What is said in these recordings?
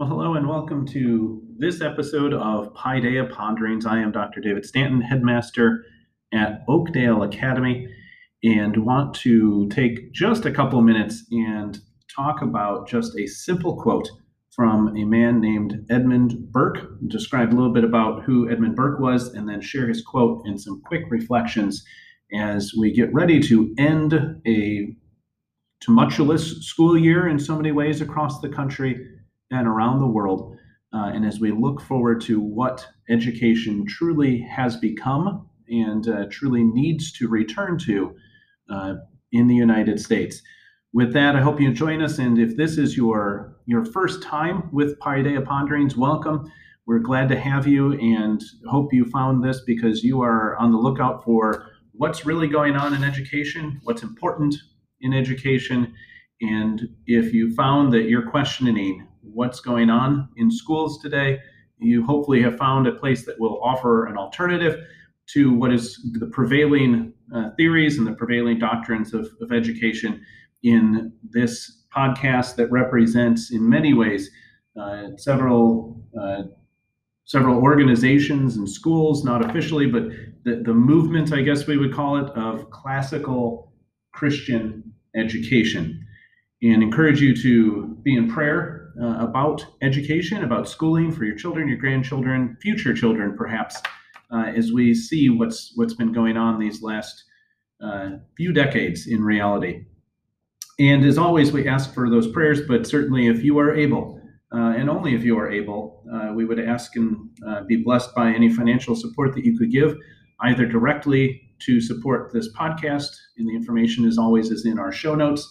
Well, hello and welcome to this episode of Paideia Ponderings. I am Dr. David Stanton, headmaster at Oakdale Academy, and want to take just a couple of minutes and talk about just a simple quote from a man named Edmund Burke, describe a little bit about who Edmund Burke was, and then share his quote and some quick reflections as we get ready to end a tumultuous school year in so many ways across the country and around the world. Uh, and as we look forward to what education truly has become and uh, truly needs to return to uh, in the United States. With that, I hope you join us. And if this is your your first time with Paideia Ponderings, welcome. We're glad to have you and hope you found this because you are on the lookout for what's really going on in education, what's important in education, and if you found that you're questioning what's going on in schools today, you hopefully have found a place that will offer an alternative to what is the prevailing uh, theories and the prevailing doctrines of, of education in this podcast that represents, in many ways, uh, several uh, several organizations and schools, not officially, but the, the movement, I guess we would call it, of classical Christian education. And encourage you to be in prayer uh, about education, about schooling for your children, your grandchildren, future children, perhaps, uh, as we see what's what's been going on these last uh, few decades in reality. And as always, we ask for those prayers, but certainly if you are able, uh, and only if you are able, uh, we would ask and uh, be blessed by any financial support that you could give, either directly to support this podcast, and the information is always is in our show notes,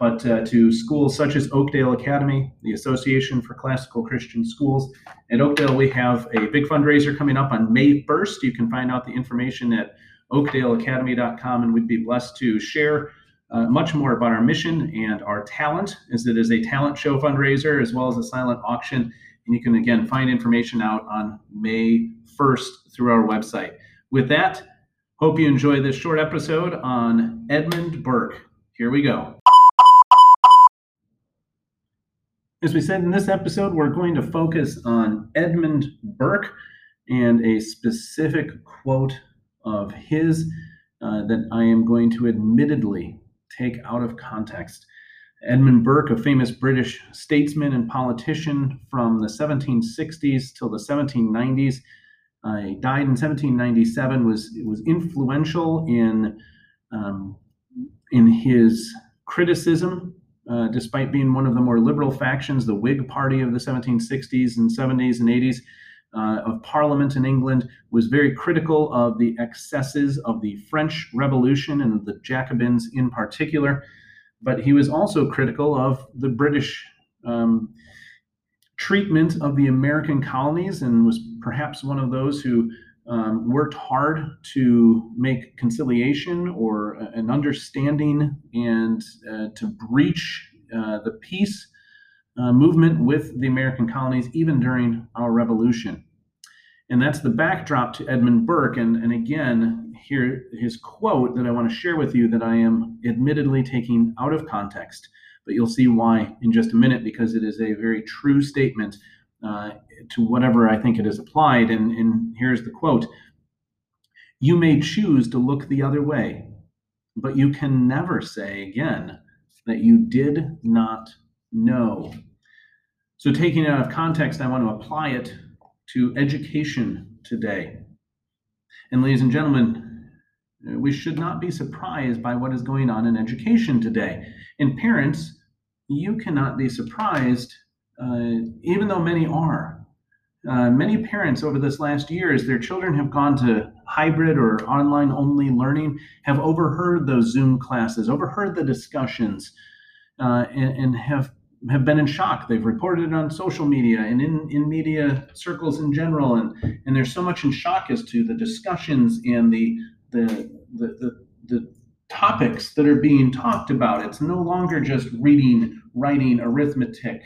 but uh, to schools such as Oakdale Academy, the Association for Classical Christian Schools. At Oakdale, we have a big fundraiser coming up on May 1st. You can find out the information at oakdaleacademy.com, and we'd be blessed to share uh, much more about our mission and our talent, as it is a talent show fundraiser as well as a silent auction. And you can again find information out on May 1st through our website. With that, hope you enjoy this short episode on Edmund Burke. Here we go. As we said in this episode, we're going to focus on Edmund Burke and a specific quote of his uh, that I am going to admittedly take out of context. Edmund Burke, a famous British statesman and politician from the 1760s till the 1790s, uh, he died in 1797. was was influential in um, in his criticism uh, despite being one of the more liberal factions, the Whig Party of the 1760s and 70s and 80s uh, of Parliament in England, was very critical of the excesses of the French Revolution and the Jacobins in particular. But he was also critical of the British um, treatment of the American colonies and was perhaps one of those who um, worked hard to make conciliation or an understanding and uh, to breach uh, the peace uh, movement with the American colonies, even during our revolution. And that's the backdrop to Edmund Burke. And, and again, here his quote that I want to share with you that I am admittedly taking out of context, but you'll see why in just a minute because it is a very true statement uh, to whatever I think it is applied. And, and here's the quote You may choose to look the other way, but you can never say again that you did not know. So, taking it out of context, I want to apply it to education today. And, ladies and gentlemen, we should not be surprised by what is going on in education today. And, parents, you cannot be surprised even though many are. Uh, many parents over this last year, as their children have gone to hybrid or online only learning, have overheard those Zoom classes, overheard the discussions, uh, and, and, have have been in shock. They've reported it on social media and in, in media circles in general, and and there's so much in shock as to the discussions and the the the, the, the topics that are being talked about. It's no longer just reading, writing, arithmetic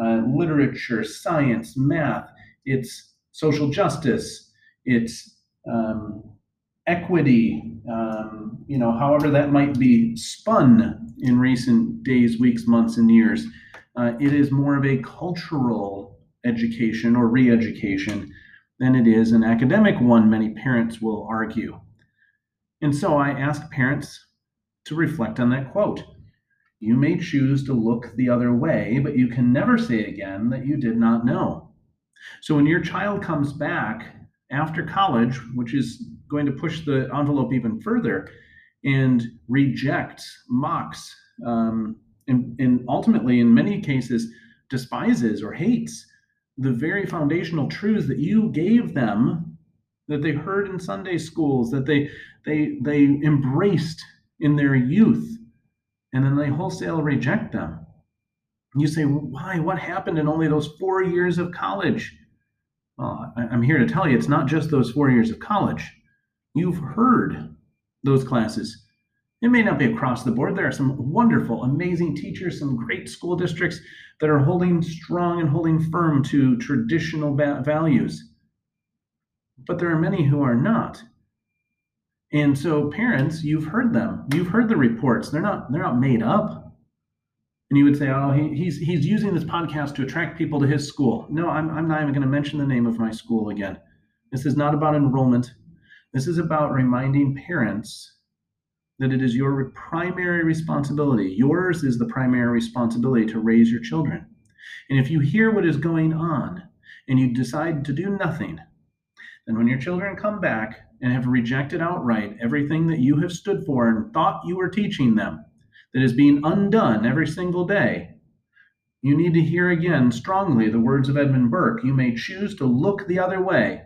uh, literature, science, math, it's social justice, it's um, equity, um, you know, however that might be spun in recent days, weeks, months, and years. Uh, it is more of a cultural education or re education than it is an academic one, many parents will argue. And so I ask parents to reflect on that quote. You may choose to look the other way, but you can never say again that you did not know. So when your child comes back after college, which is going to push the envelope even further, and rejects, mocks, um, and, and ultimately, in many cases, despises or hates the very foundational truths that you gave them that they heard in Sunday schools, that they they they embraced in their youth, and then they wholesale reject them. You say, why? What happened in only those four years of college? Well, I'm here to tell you, it's not just those four years of college. You've heard those classes. It may not be across the board. There are some wonderful, amazing teachers, some great school districts that are holding strong and holding firm to traditional values. But there are many who are not. And so parents, you've heard them. You've heard the reports. They're not they're not made up. And you would say, "Oh, he, he's he's using this podcast to attract people to his school." No, I'm I'm not even going to mention the name of my school again. This is not about enrollment. This is about reminding parents that it is your primary responsibility. Yours is the primary responsibility to raise your children. And if you hear what is going on and you decide to do nothing, then when your children come back and have rejected outright everything that you have stood for and thought you were teaching them, that is being undone every single day, you need to hear again strongly the words of Edmund Burke. You may choose to look the other way,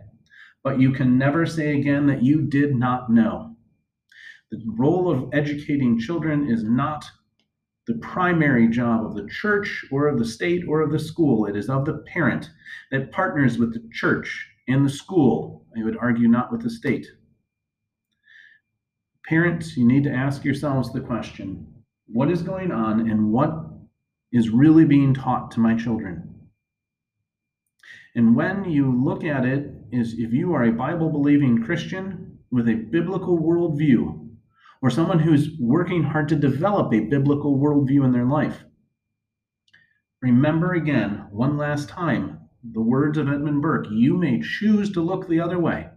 but you can never say again that you did not know. The role of educating children is not the primary job of the church or of the state or of the school. It is of the parent that partners with the church and the school. I would argue not with the state. Parents, you need to ask yourselves the question what is going on and what is really being taught to my children? And when you look at it, is if you are a Bible believing Christian with a biblical worldview, or someone who's working hard to develop a biblical worldview in their life. Remember again, one last time, the words of Edmund Burke you may choose to look the other way,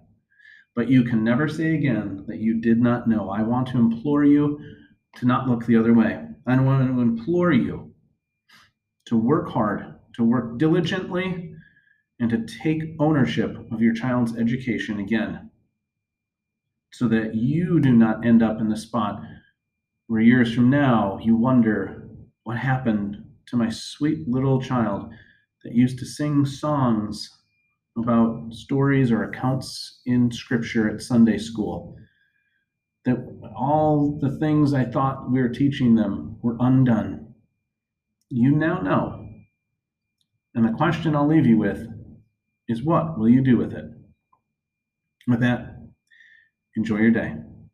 but you can never say again that you did not know. I want to implore you to not look the other way. I want to implore you to work hard, to work diligently, and to take ownership of your child's education again so that you do not end up in the spot where years from now you wonder what happened to my sweet little child that used to sing songs about stories or accounts in scripture at Sunday school. That all the things I thought we were teaching them were undone. You now know. And the question I'll leave you with is what will you do with it? With that, Enjoy your day.